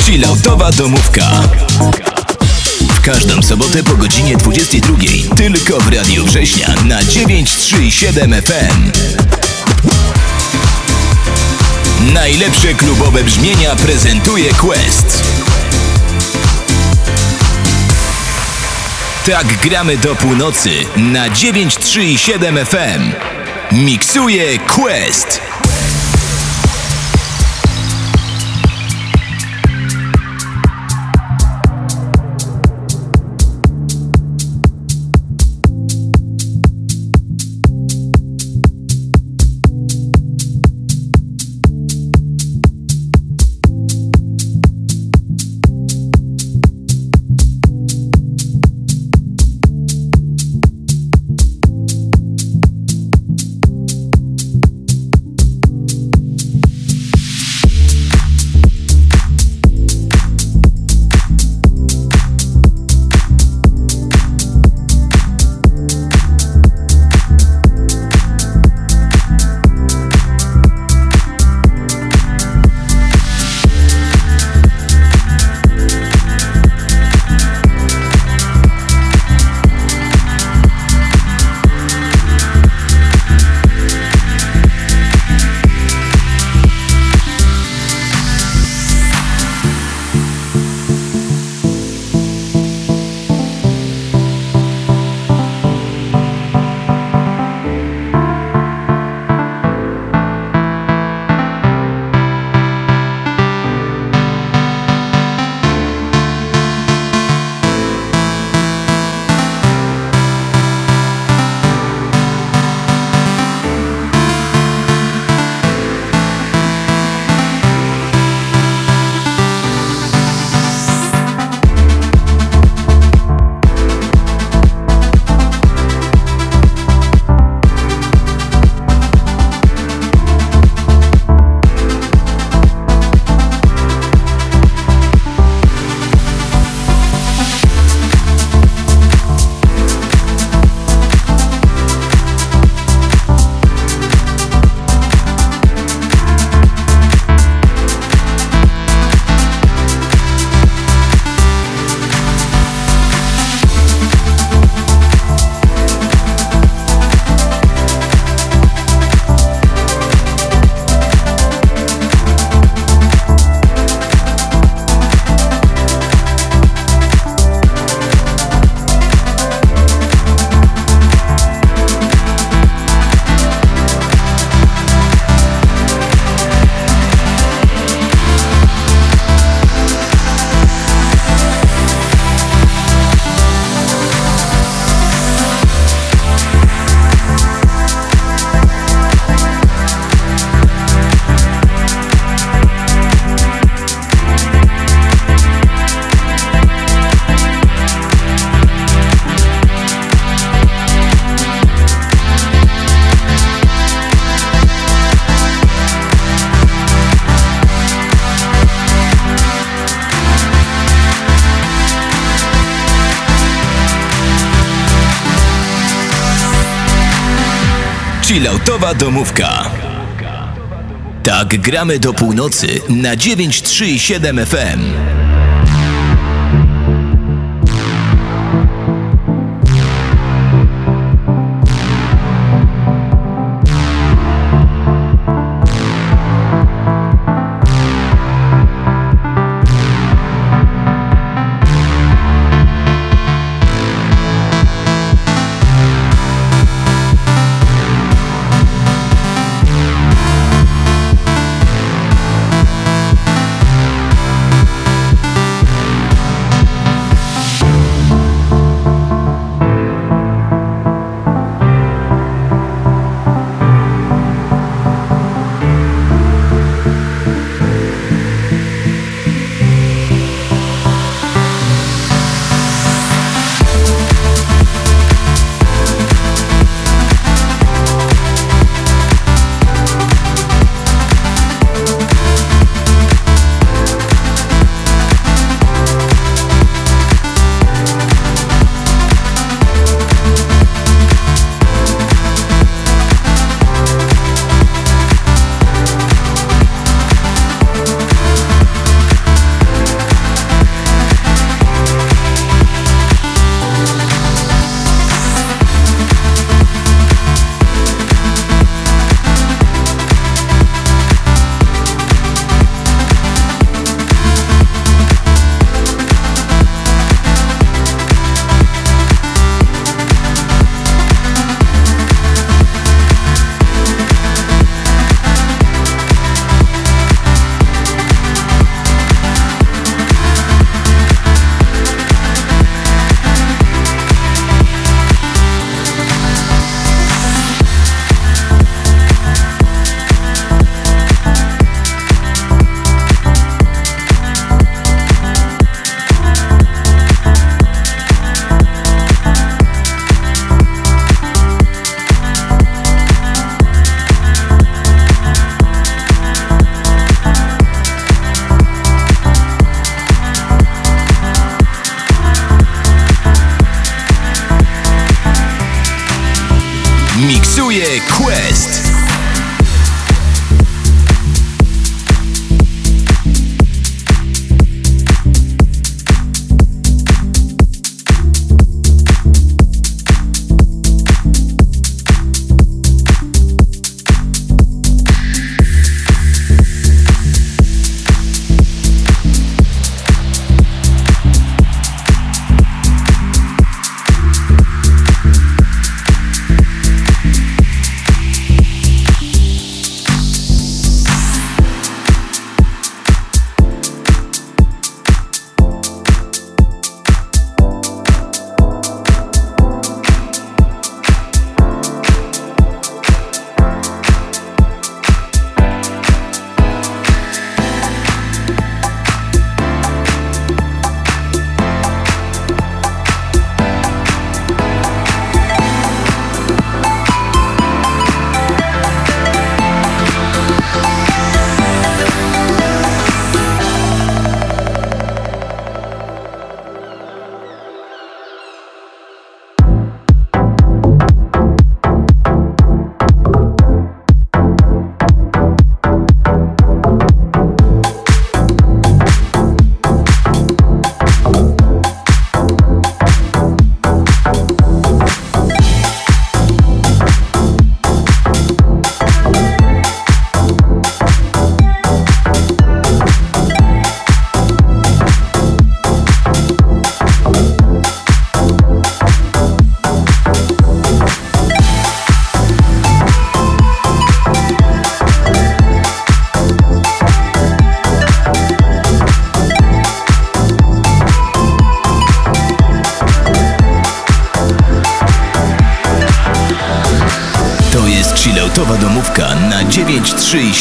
Chilloutowa domówka. W każdą sobotę po godzinie 22. Tylko w Radiu Września na 937 FM. Najlepsze klubowe brzmienia prezentuje Quest. Tak gramy do północy na 937 FM. Miksuje Quest. Domówka. Tak gramy do północy na 937 FM.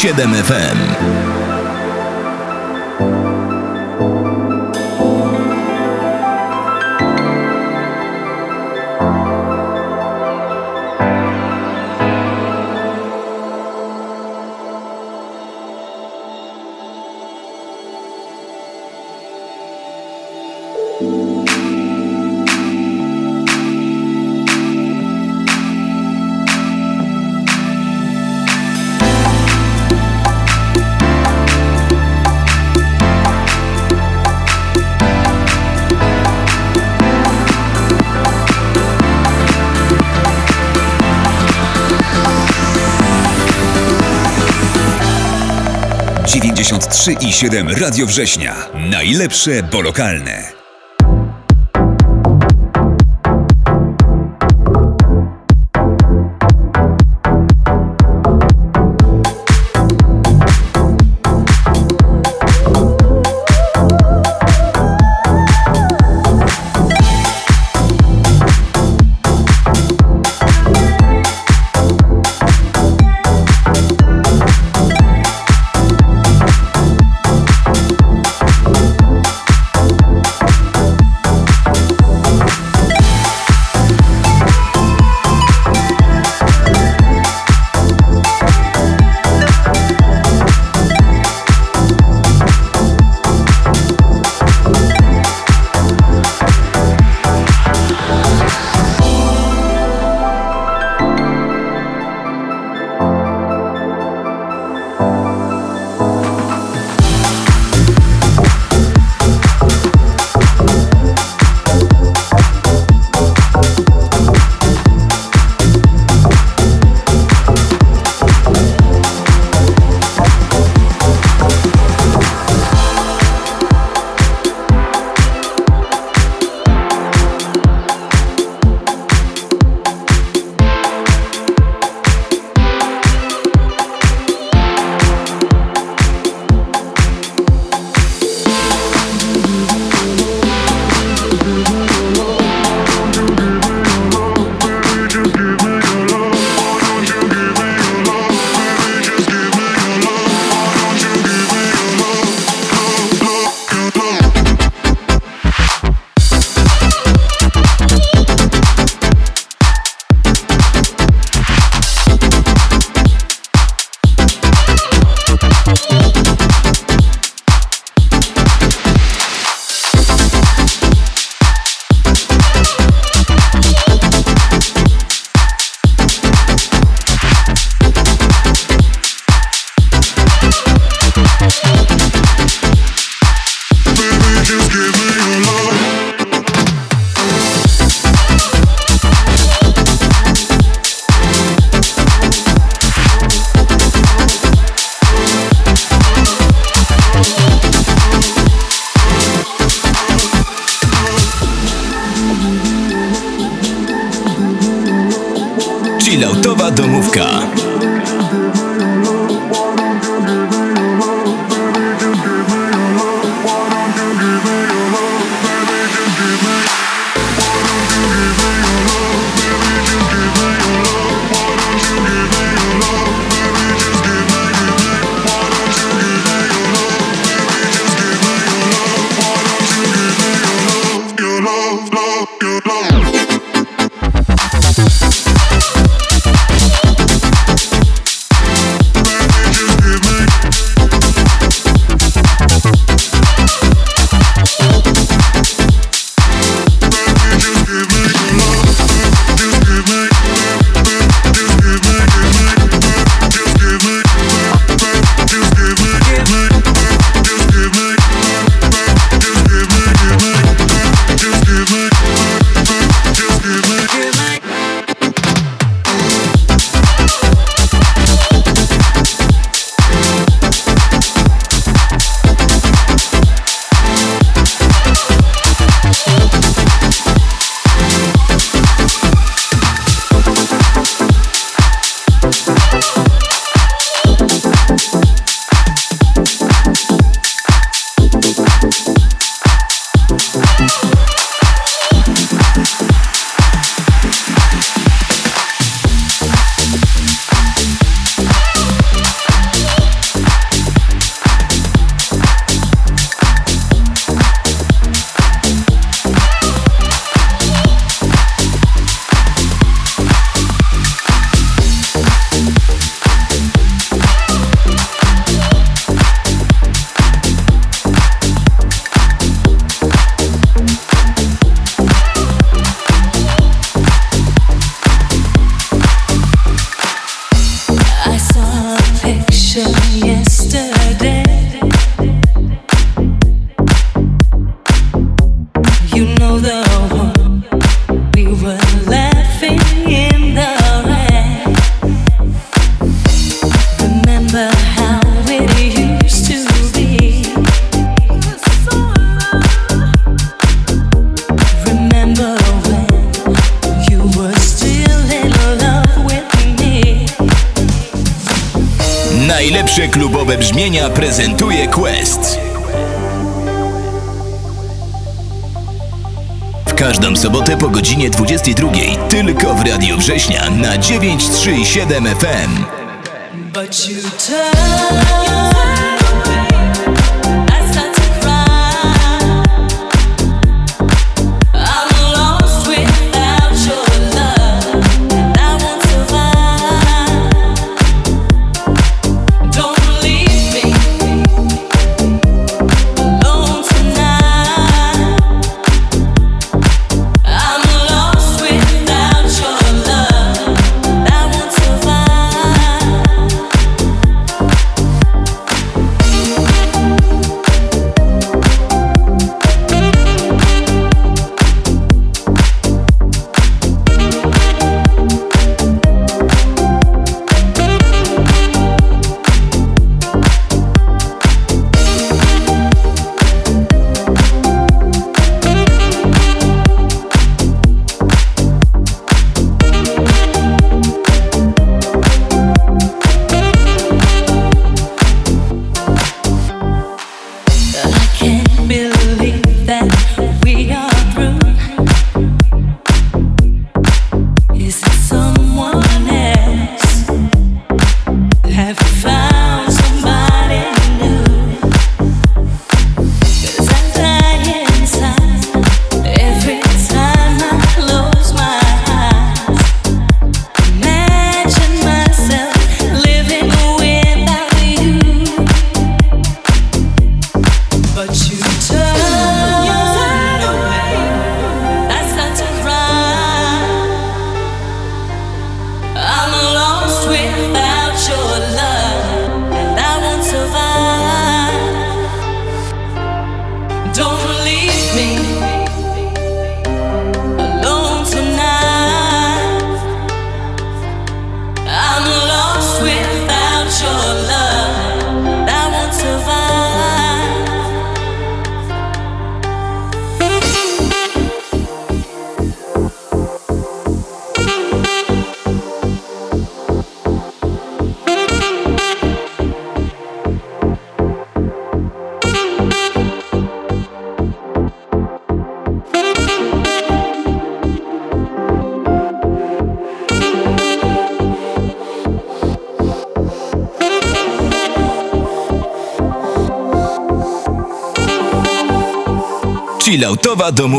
7 FM. I 7 Radio Września. Najlepsze, bo lokalne.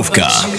Chilloutowa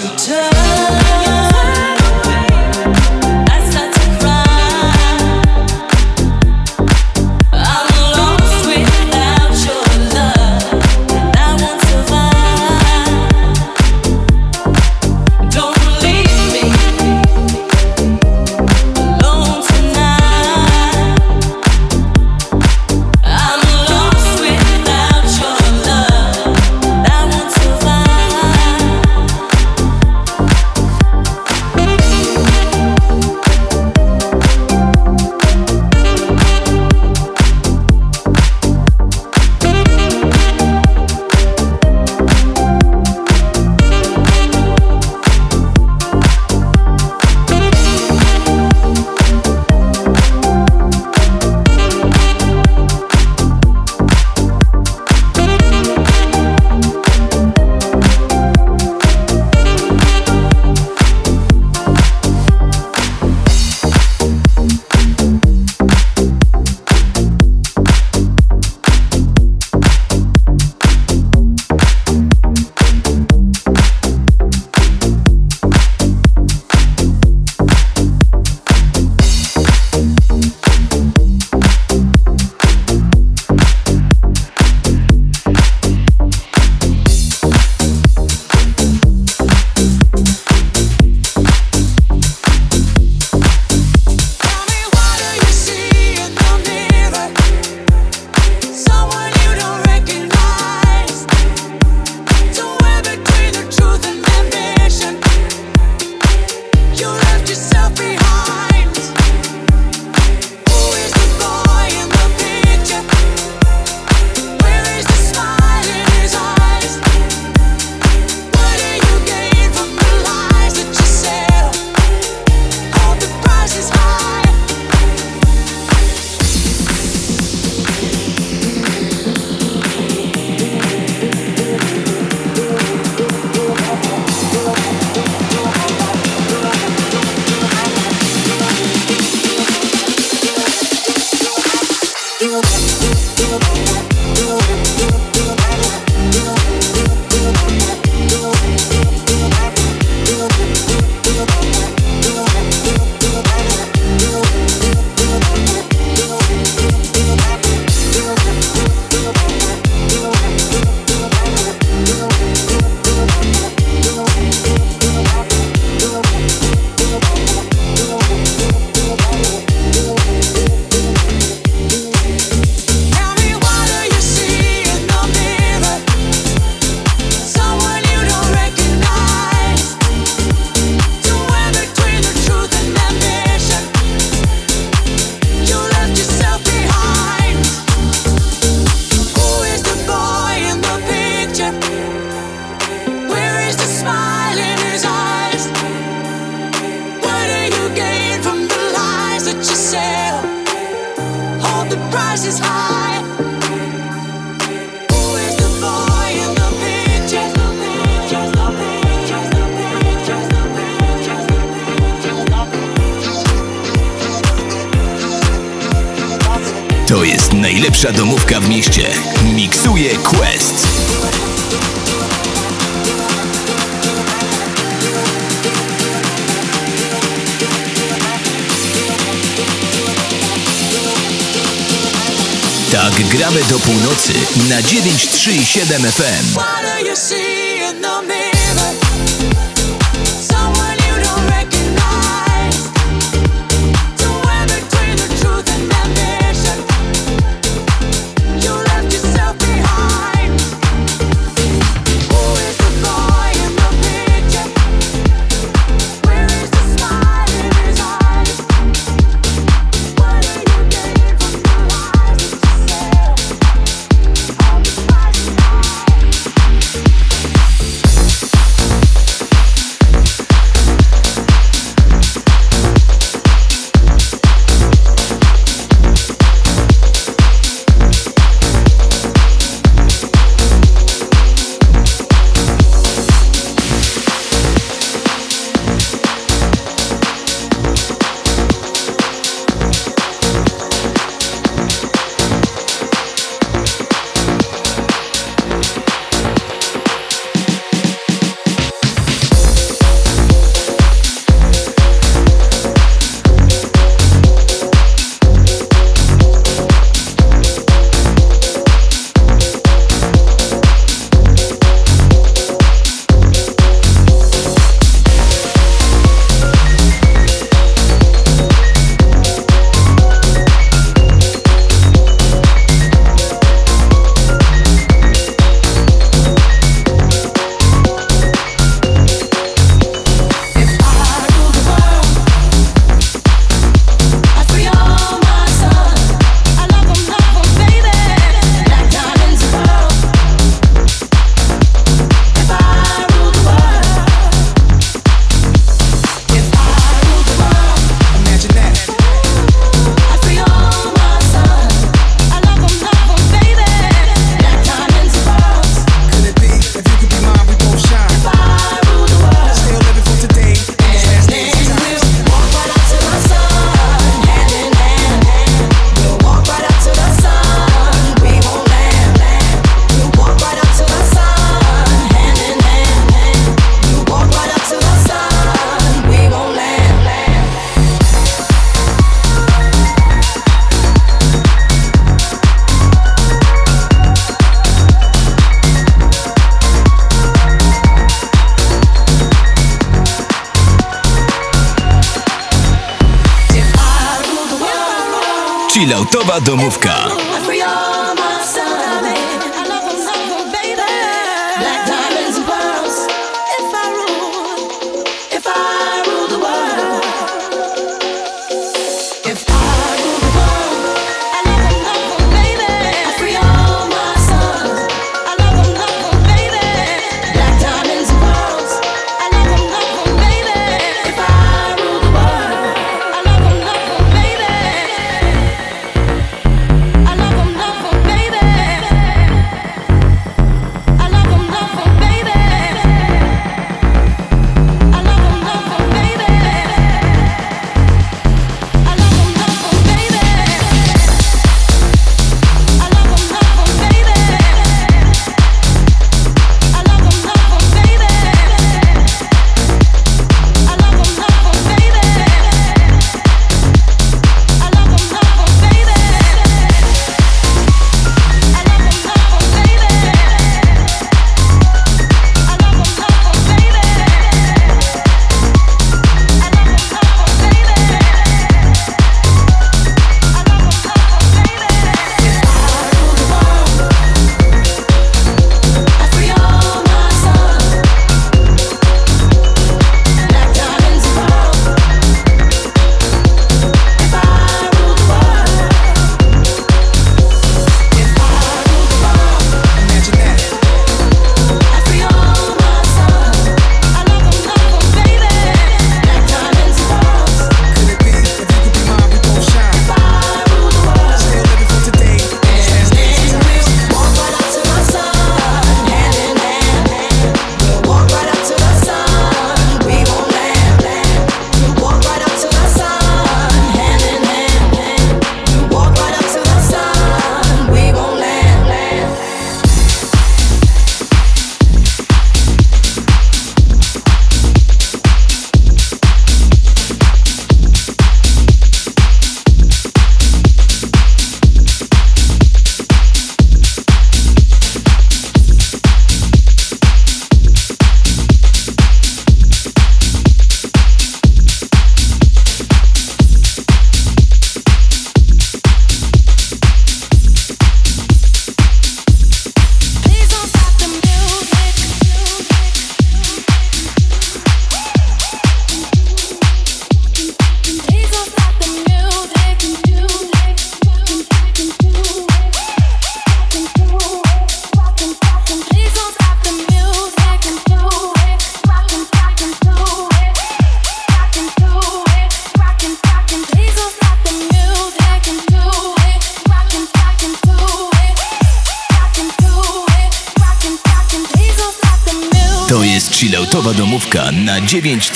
7 FM.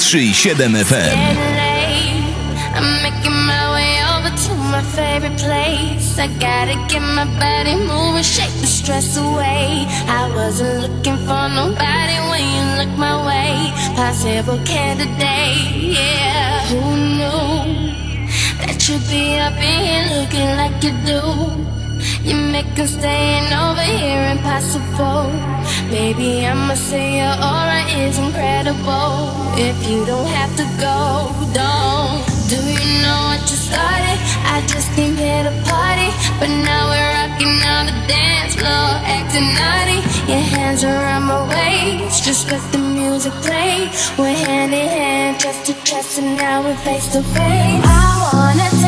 103 i 7 FM. I gotta get my body moving, shake the stress away. I wasn't looking for nobody when you looked my way. Possible candidate, yeah. Who knew that you'd be up in here looking like you do? You make them staying over here impossible. Baby, I'ma say your aura is incredible. If you don't have to go, don't. Do you know what you started? I just came here to party, but now we're rocking on the dance floor, acting naughty. Your hands around my waist, just let the music play. We're hand in hand, chest to chest, and now we're face to face. I wanna.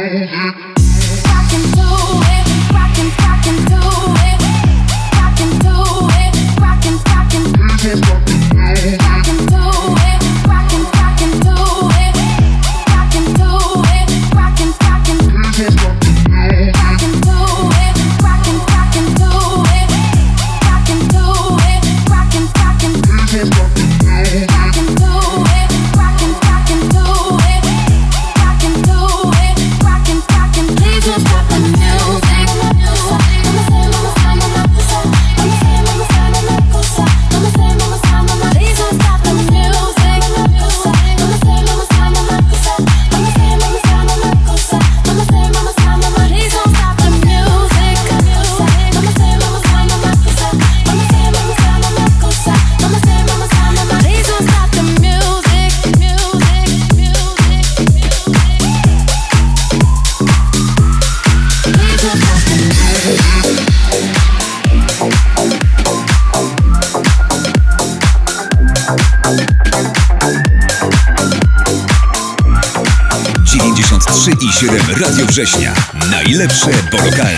Hare września. Najlepsze bolokaje.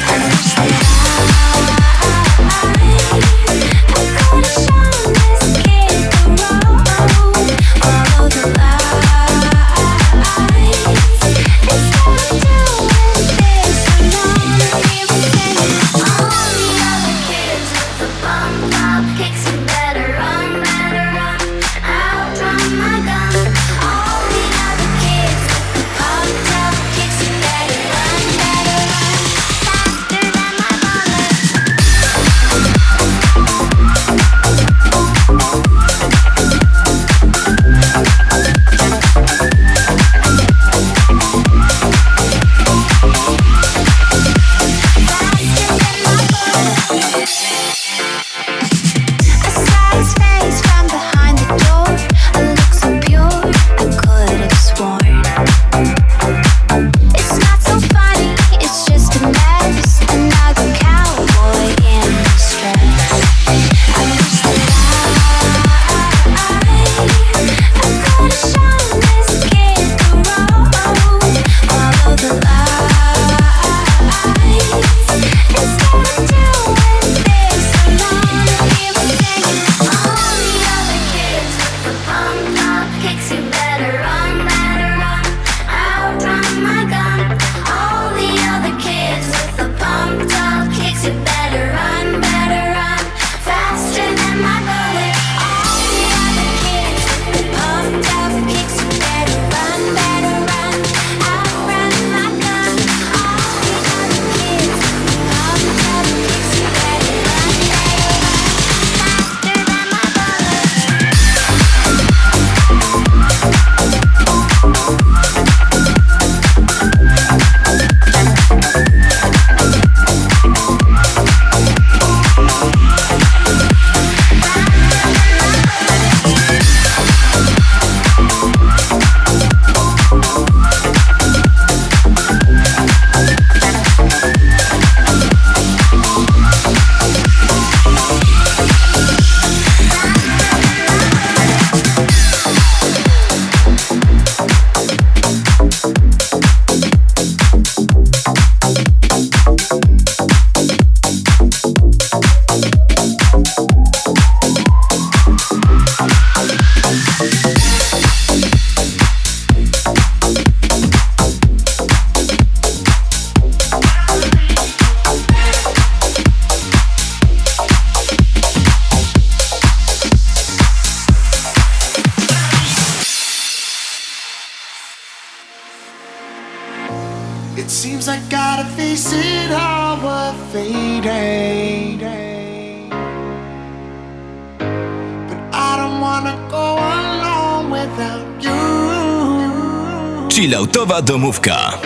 Kultowa domówka.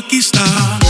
conquistar.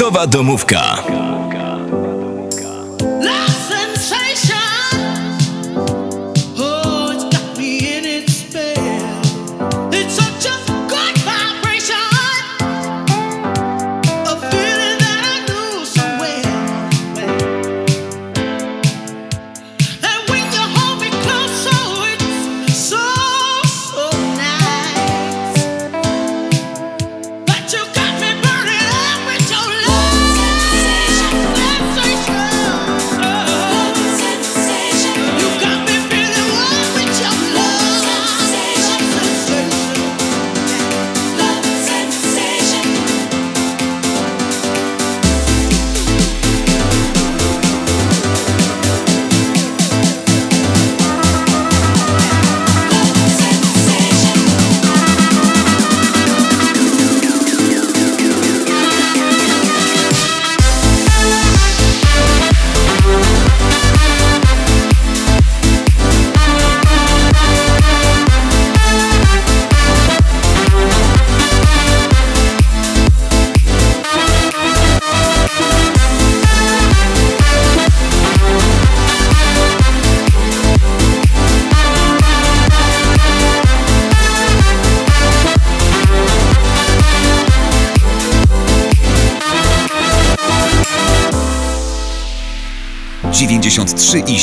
Sportowa domówka.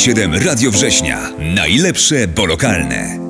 7 Radio Września. Najlepsze, bo lokalne.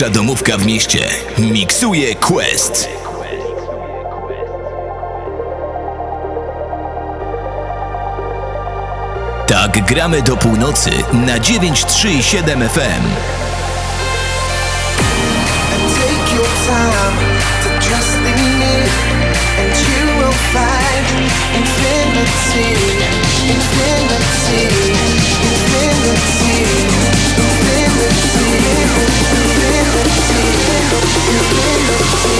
Najlepsza domówka w mieście. Miksuje Quest. Tak gramy do północy na 937 FM. Infinity, infinity, infinity. Люблю, люблю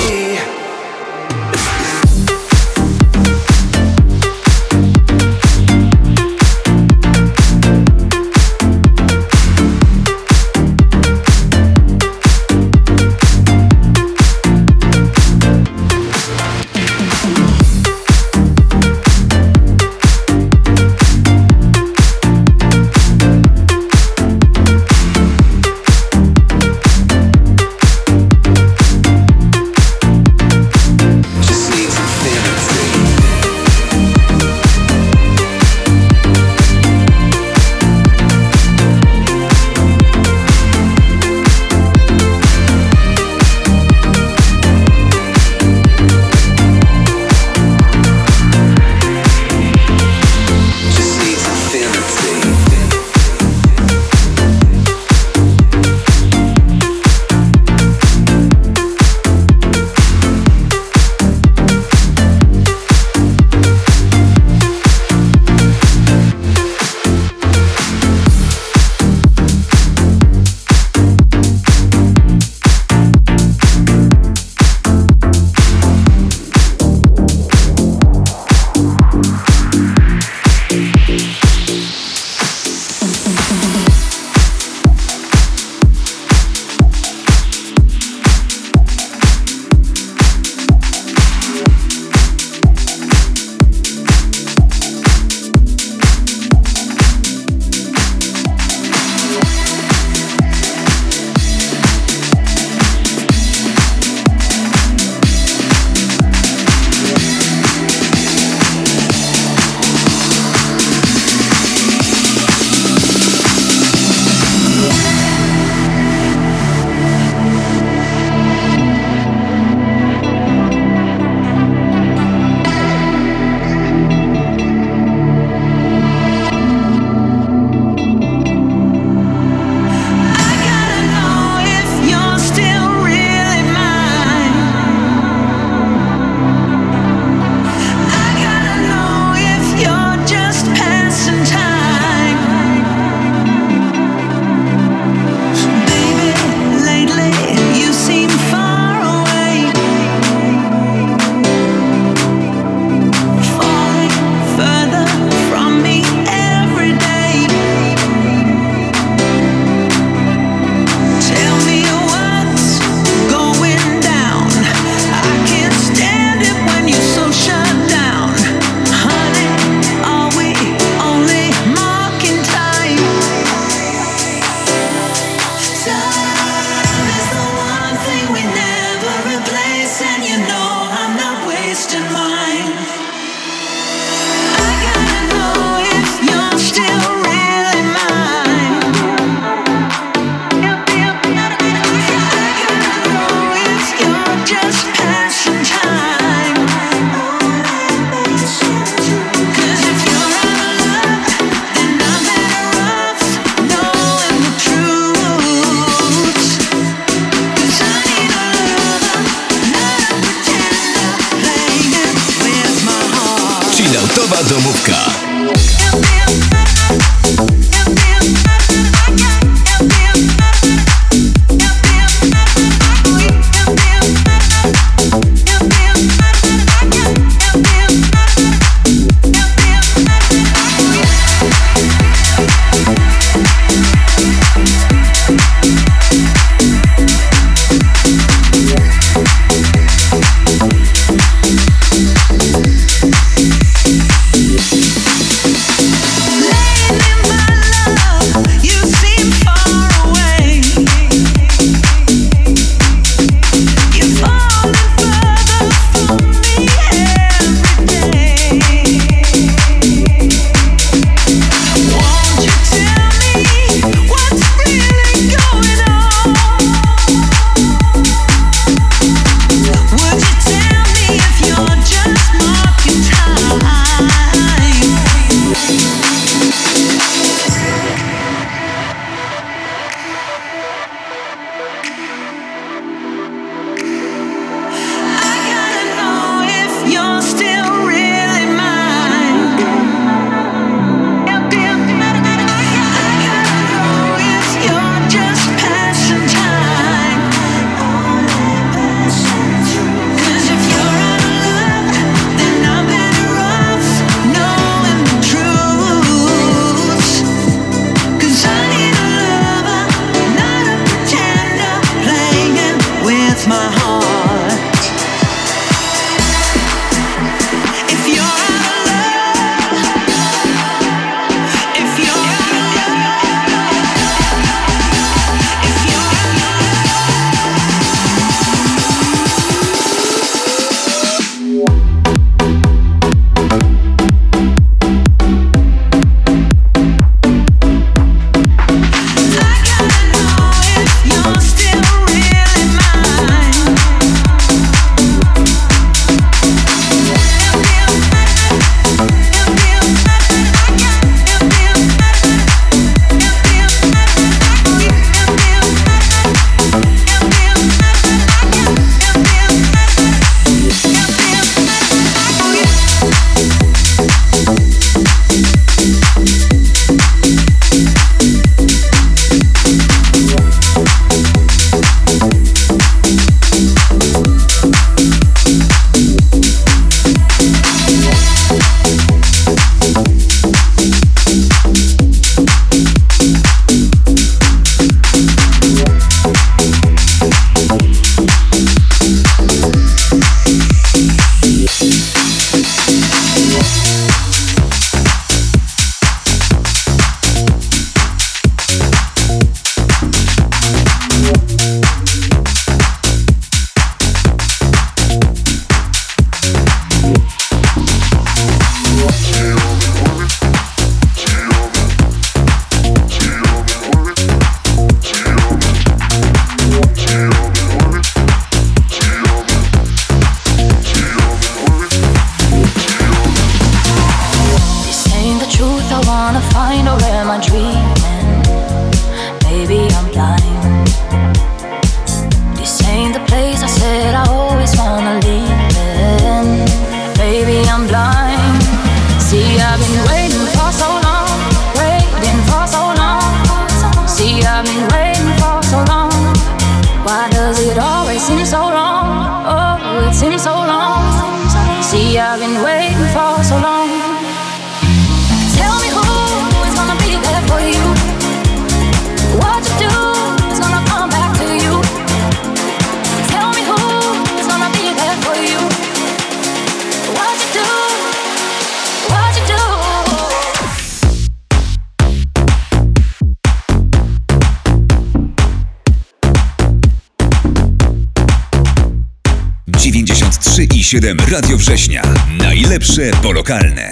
lokalne.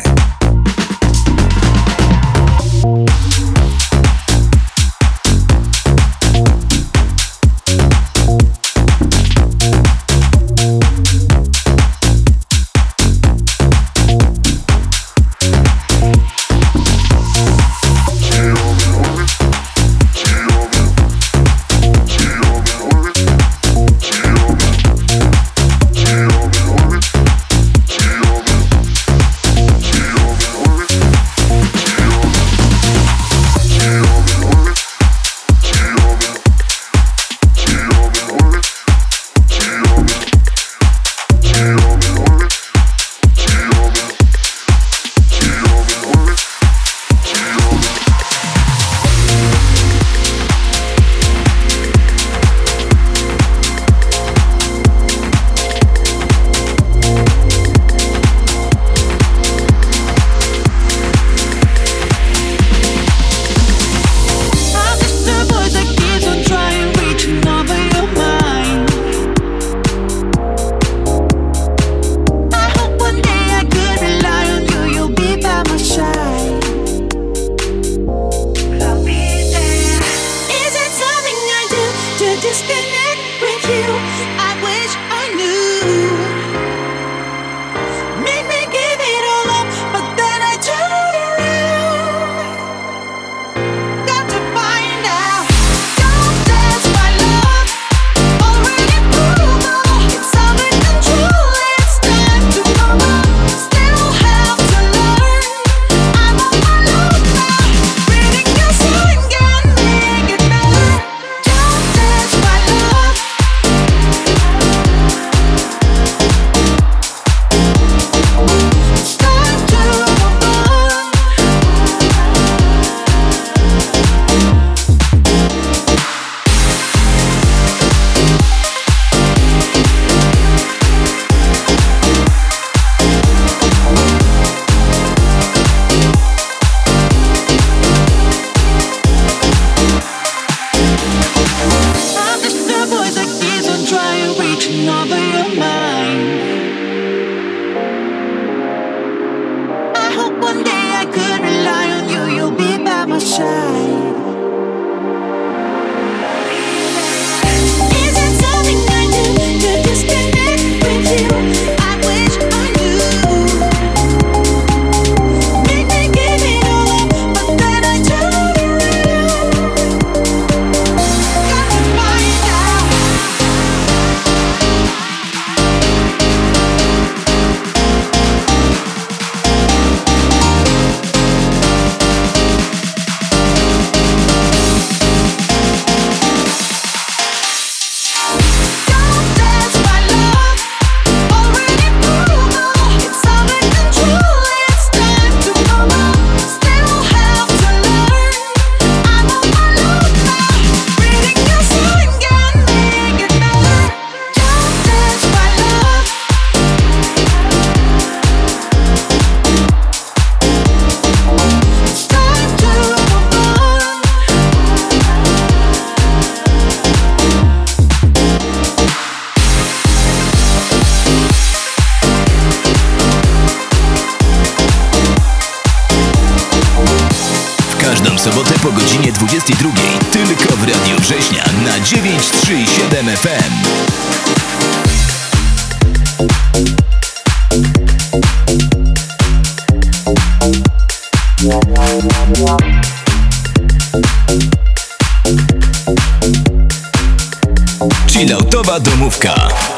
Domówka.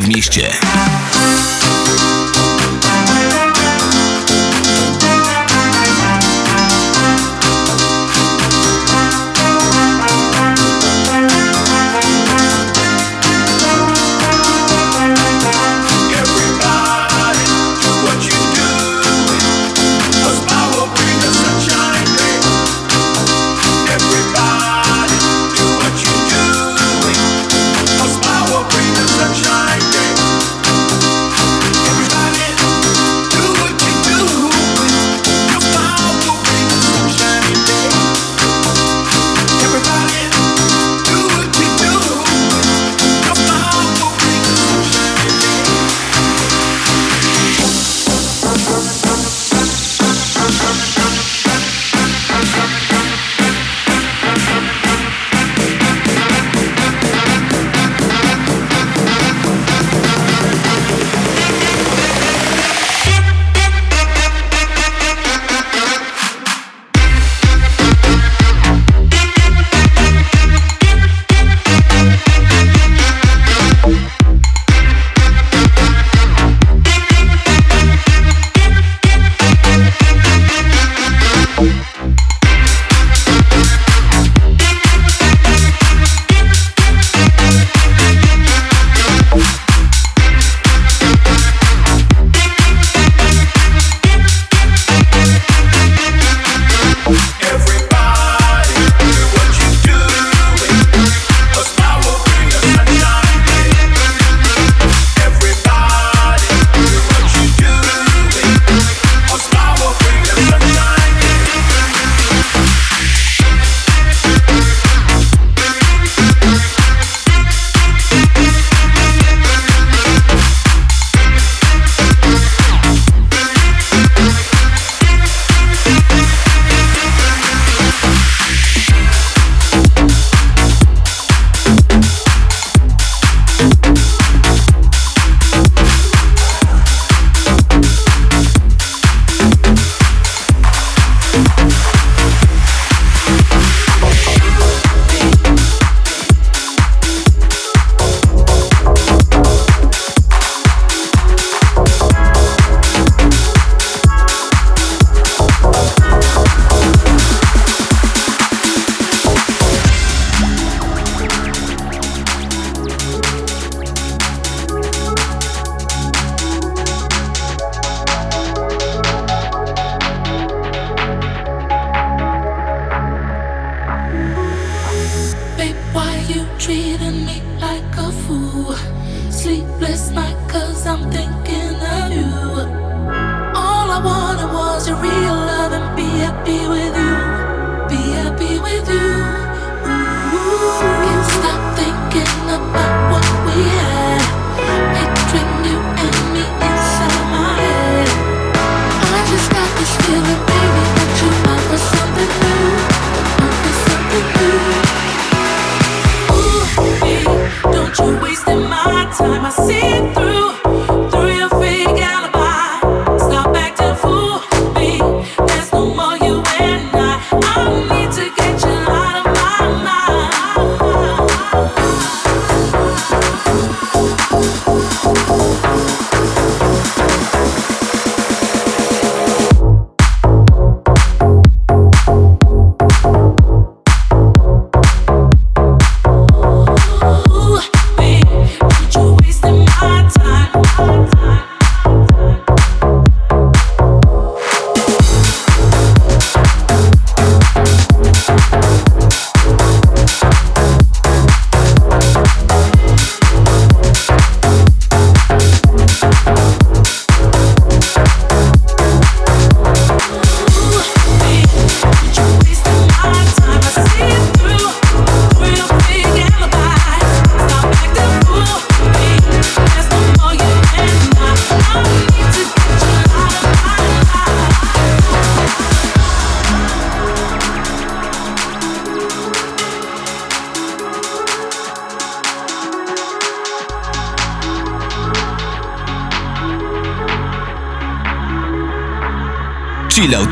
W mieście.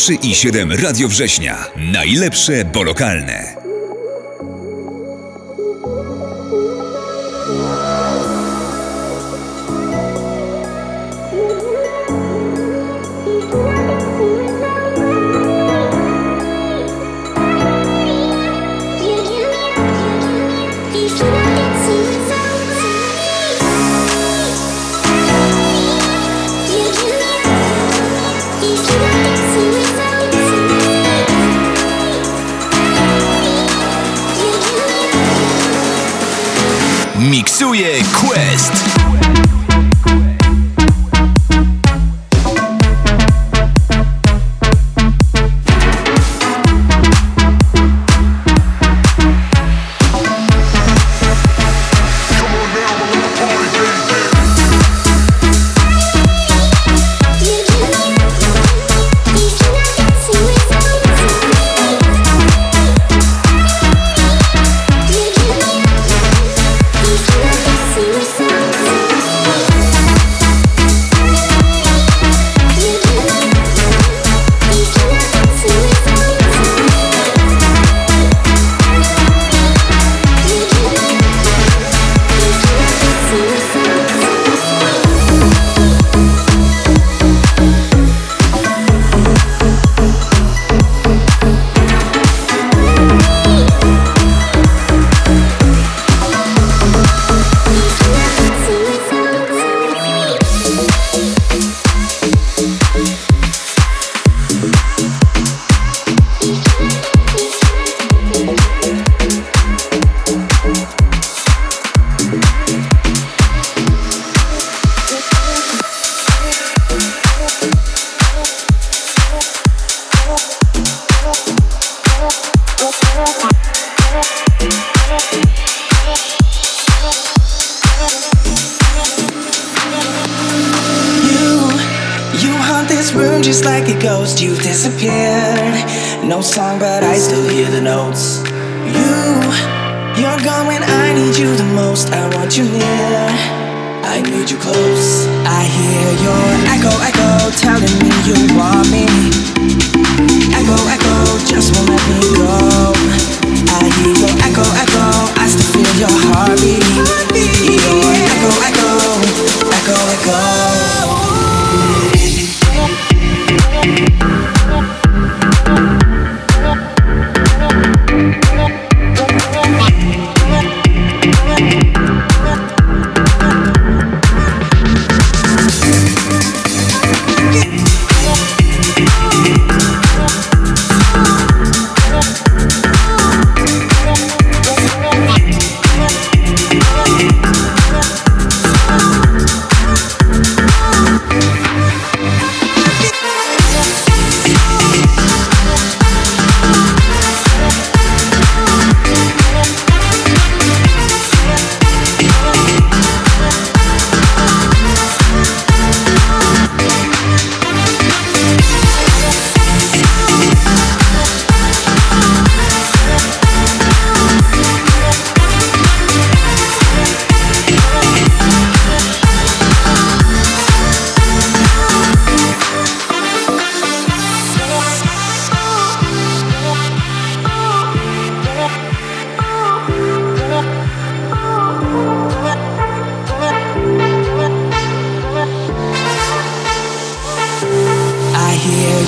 93,7 Radio Września. Najlepsze, bo lokalne. Miksuje Quest.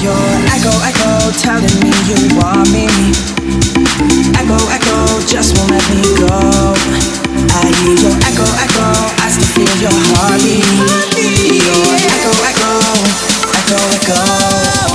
your echo, echo, telling me you want me. Echo, echo, just won't let me go. I hear your echo, echo, I still feel your heartbeat. Your echo, echo, echo, echo.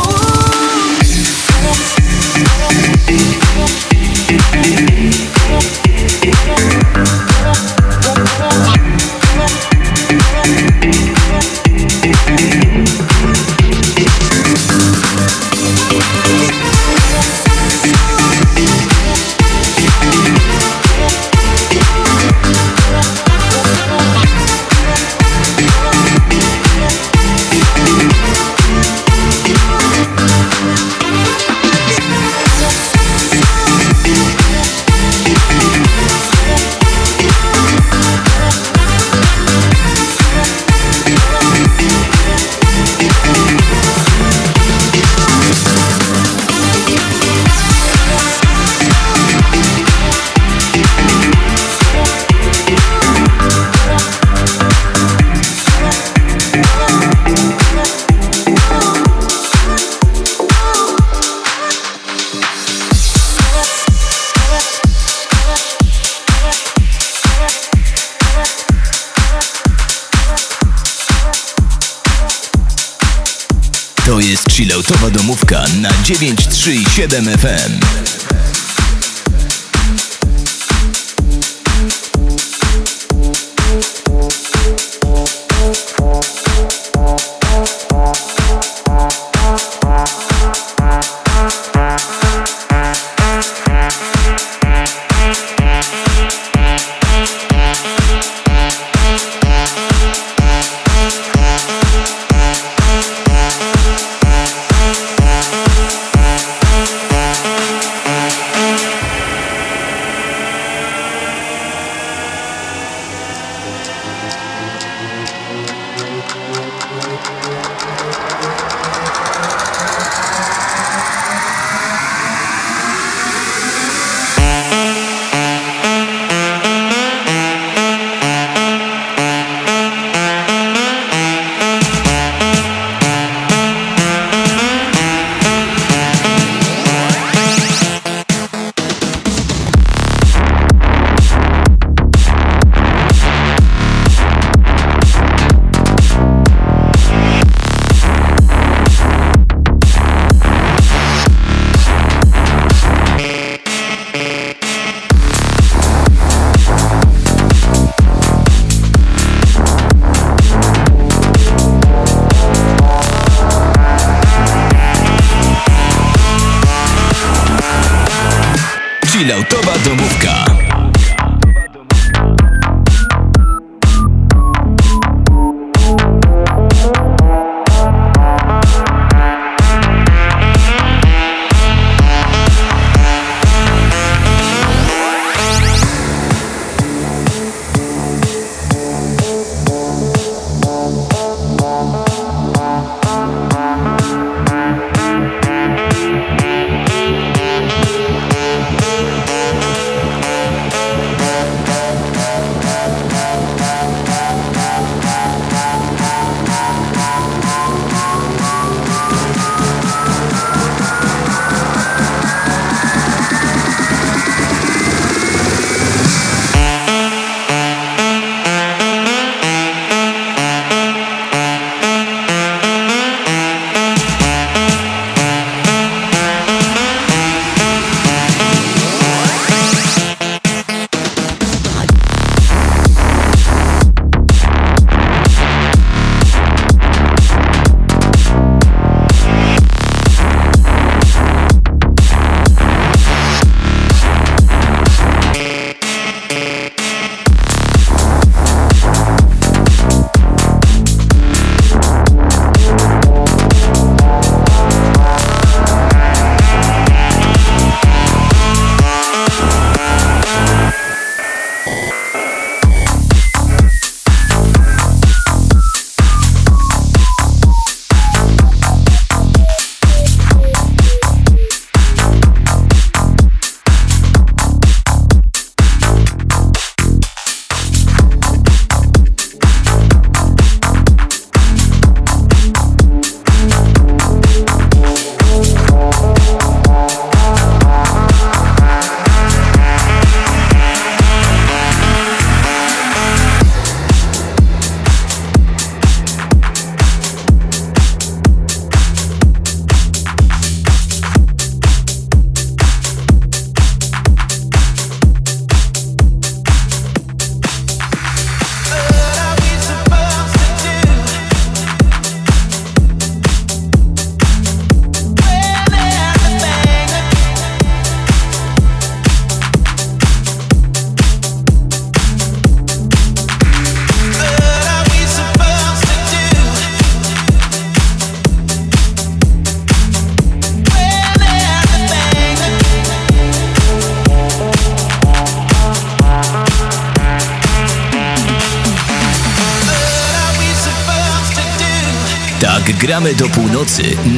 937 FM.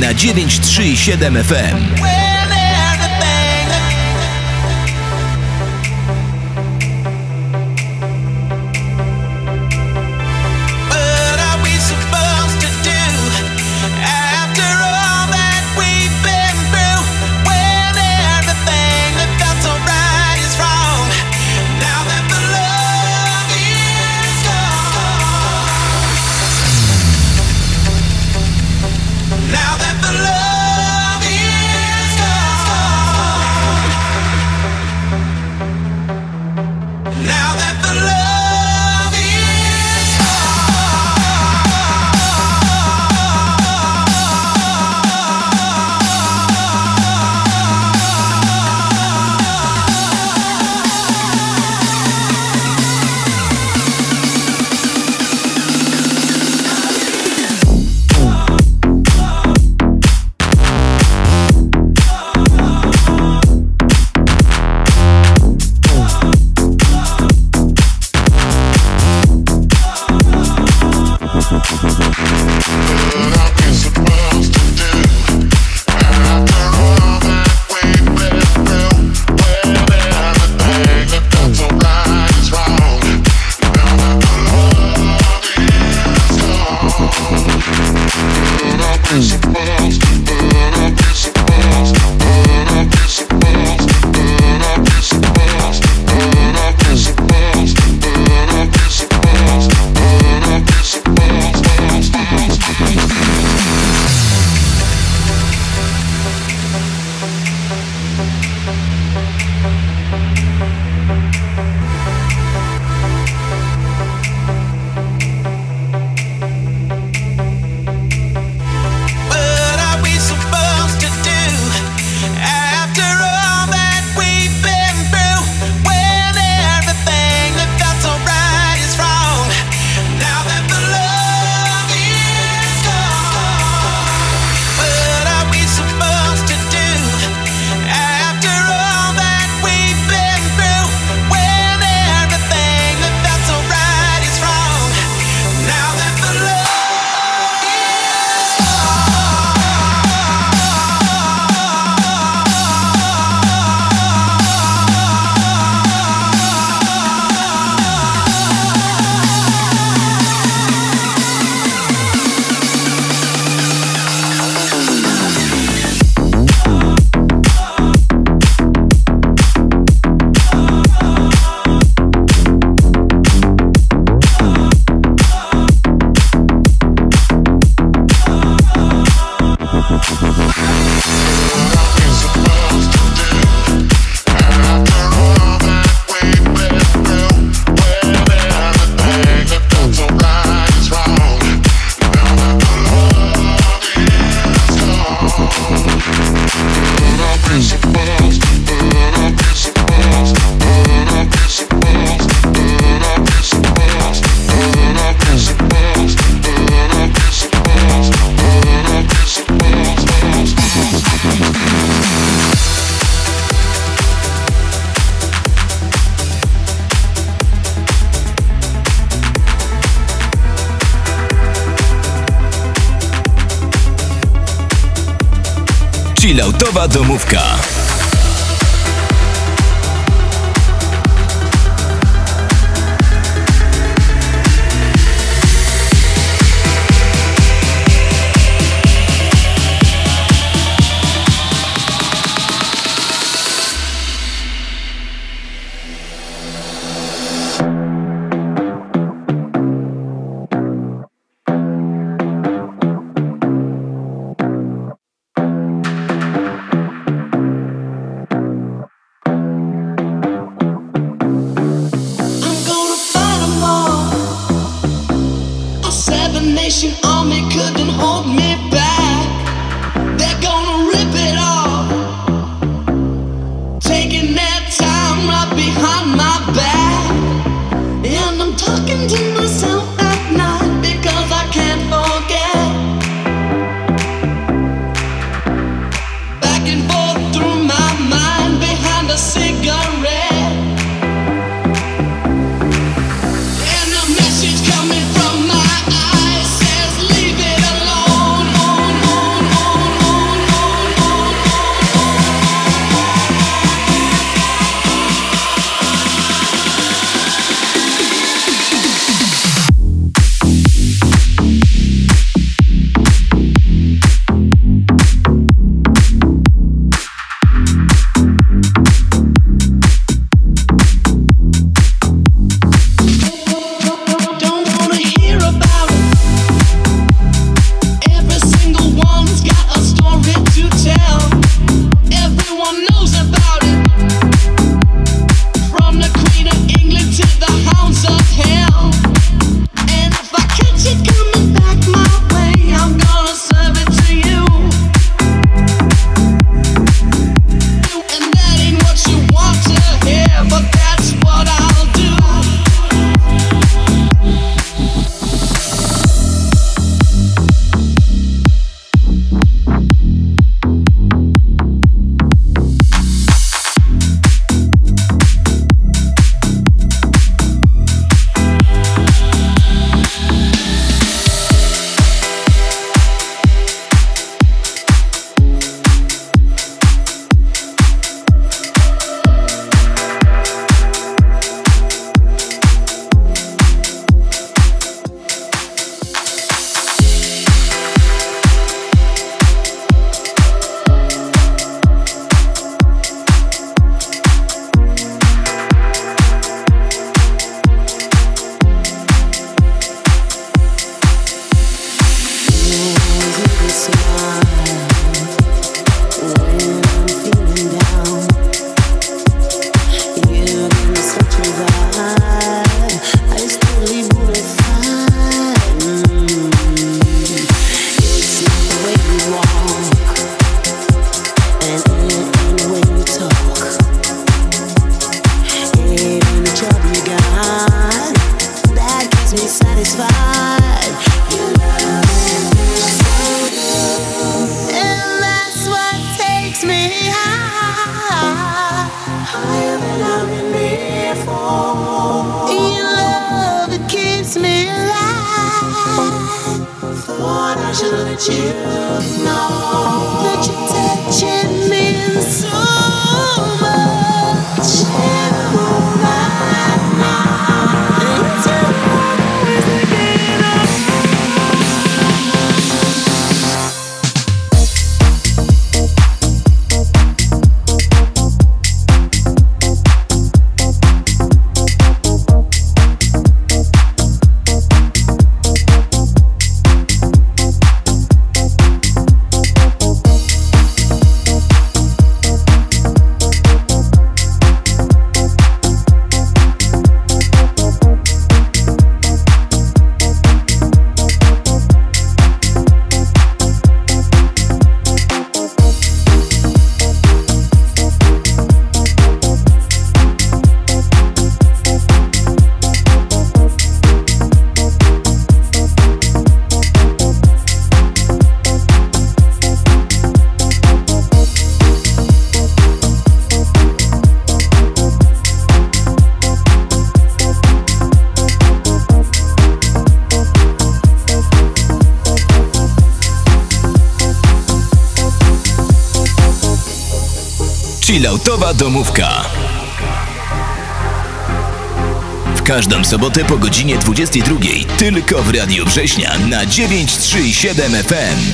Na 937 FM. Sobotę po godzinie 22. Tylko w Radiu Września na 937 FM.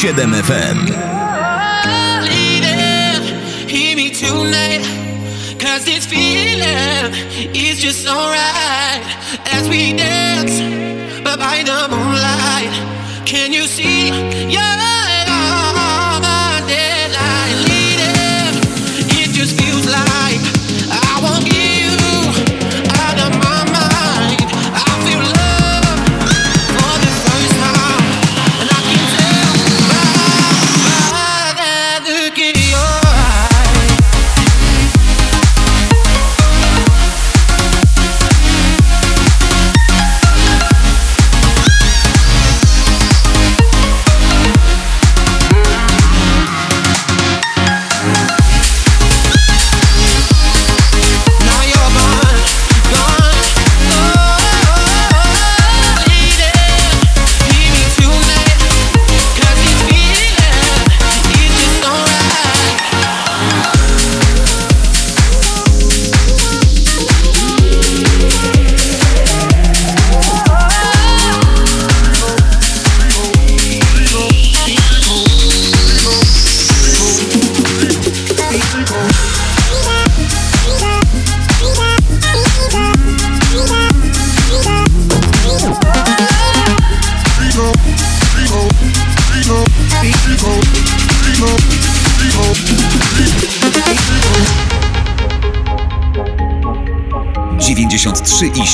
937 FM. Just alright as we dance by the moonlight. Can you see?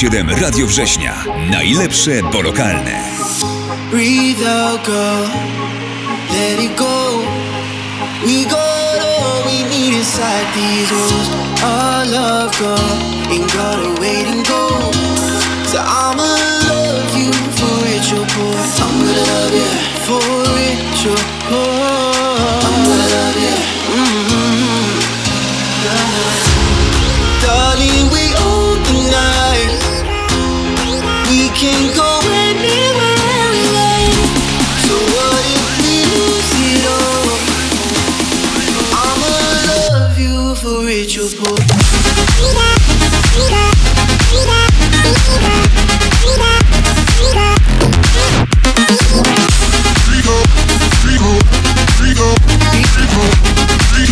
Yeah. Radio Września. Najlepsze, bo lokalne. Breathe out, girl. Let it go. We got all we need inside these walls. Our love, girl. Ain't gotta wait and go. So I'ma love you for it, your. I'm gonna love you for your heart.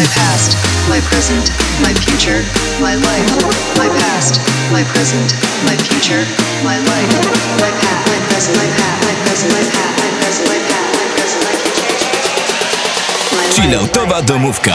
my past, my present, my future, my life, my past, my present, my future, my life, my past, my present, my past, my present, my past, my present, my past, my present, my future. Chilloutowa domówka.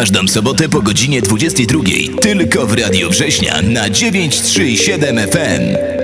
każdą sobotę po godzinie 22. Tylko w Radio Września na 937 FM.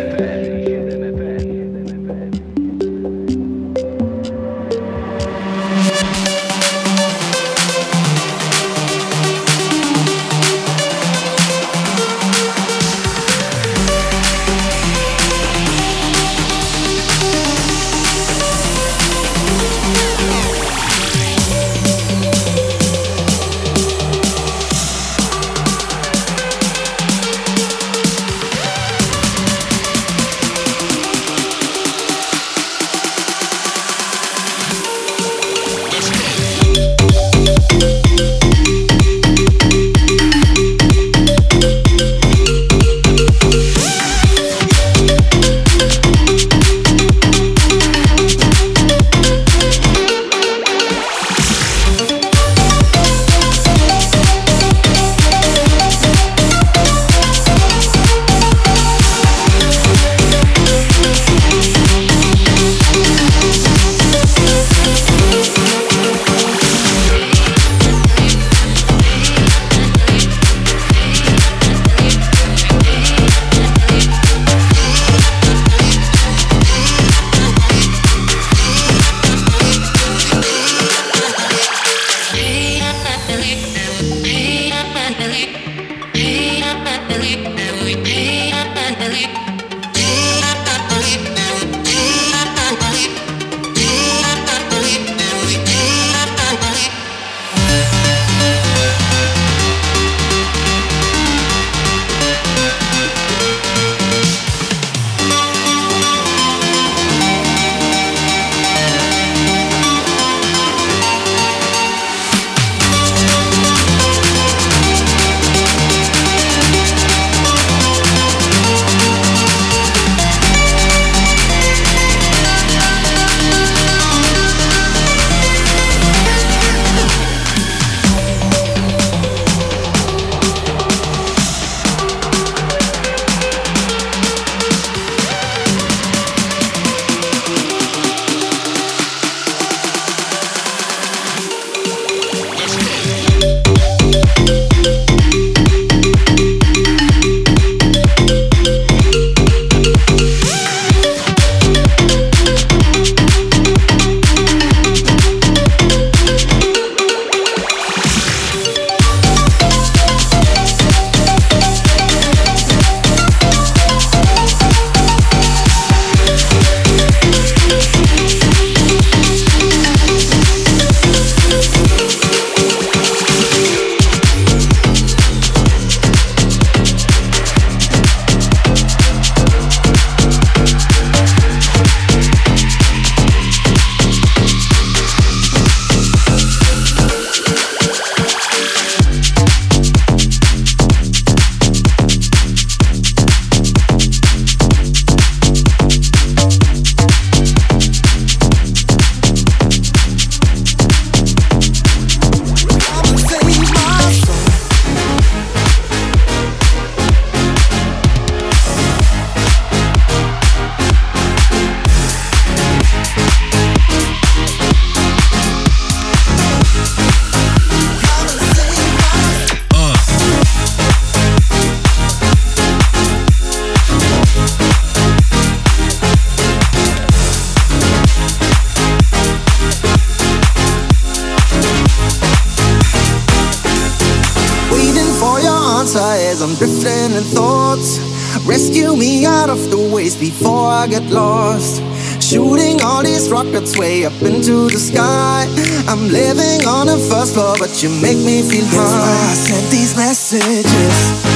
Before I get lost. Shooting all these rockets way up into the sky. I'm living on the first floor, but you make me feel high. I sent these messages.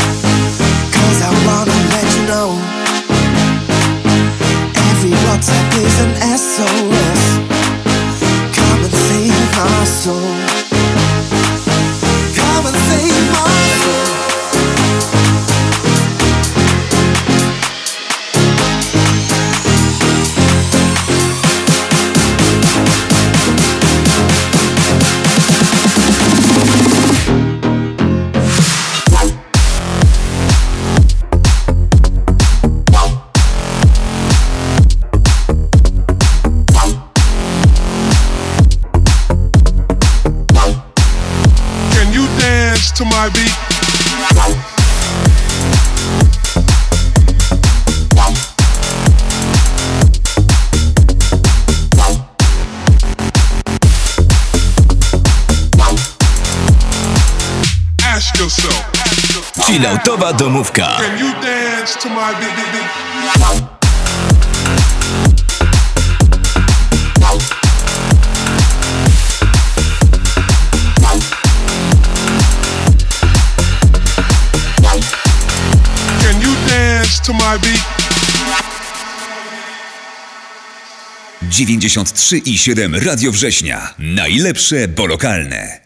Chilloutowa domówka. To my beat. 93 i 7 Radio Września. Najlepsze, bo lokalne.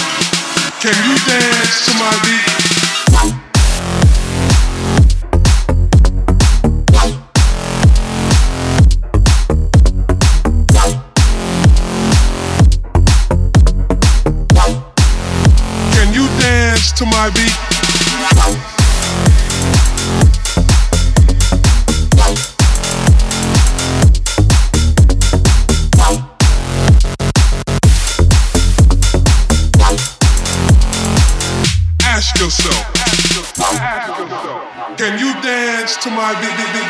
can you dance to my beat? Can you dance to my beat?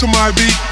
To my beat.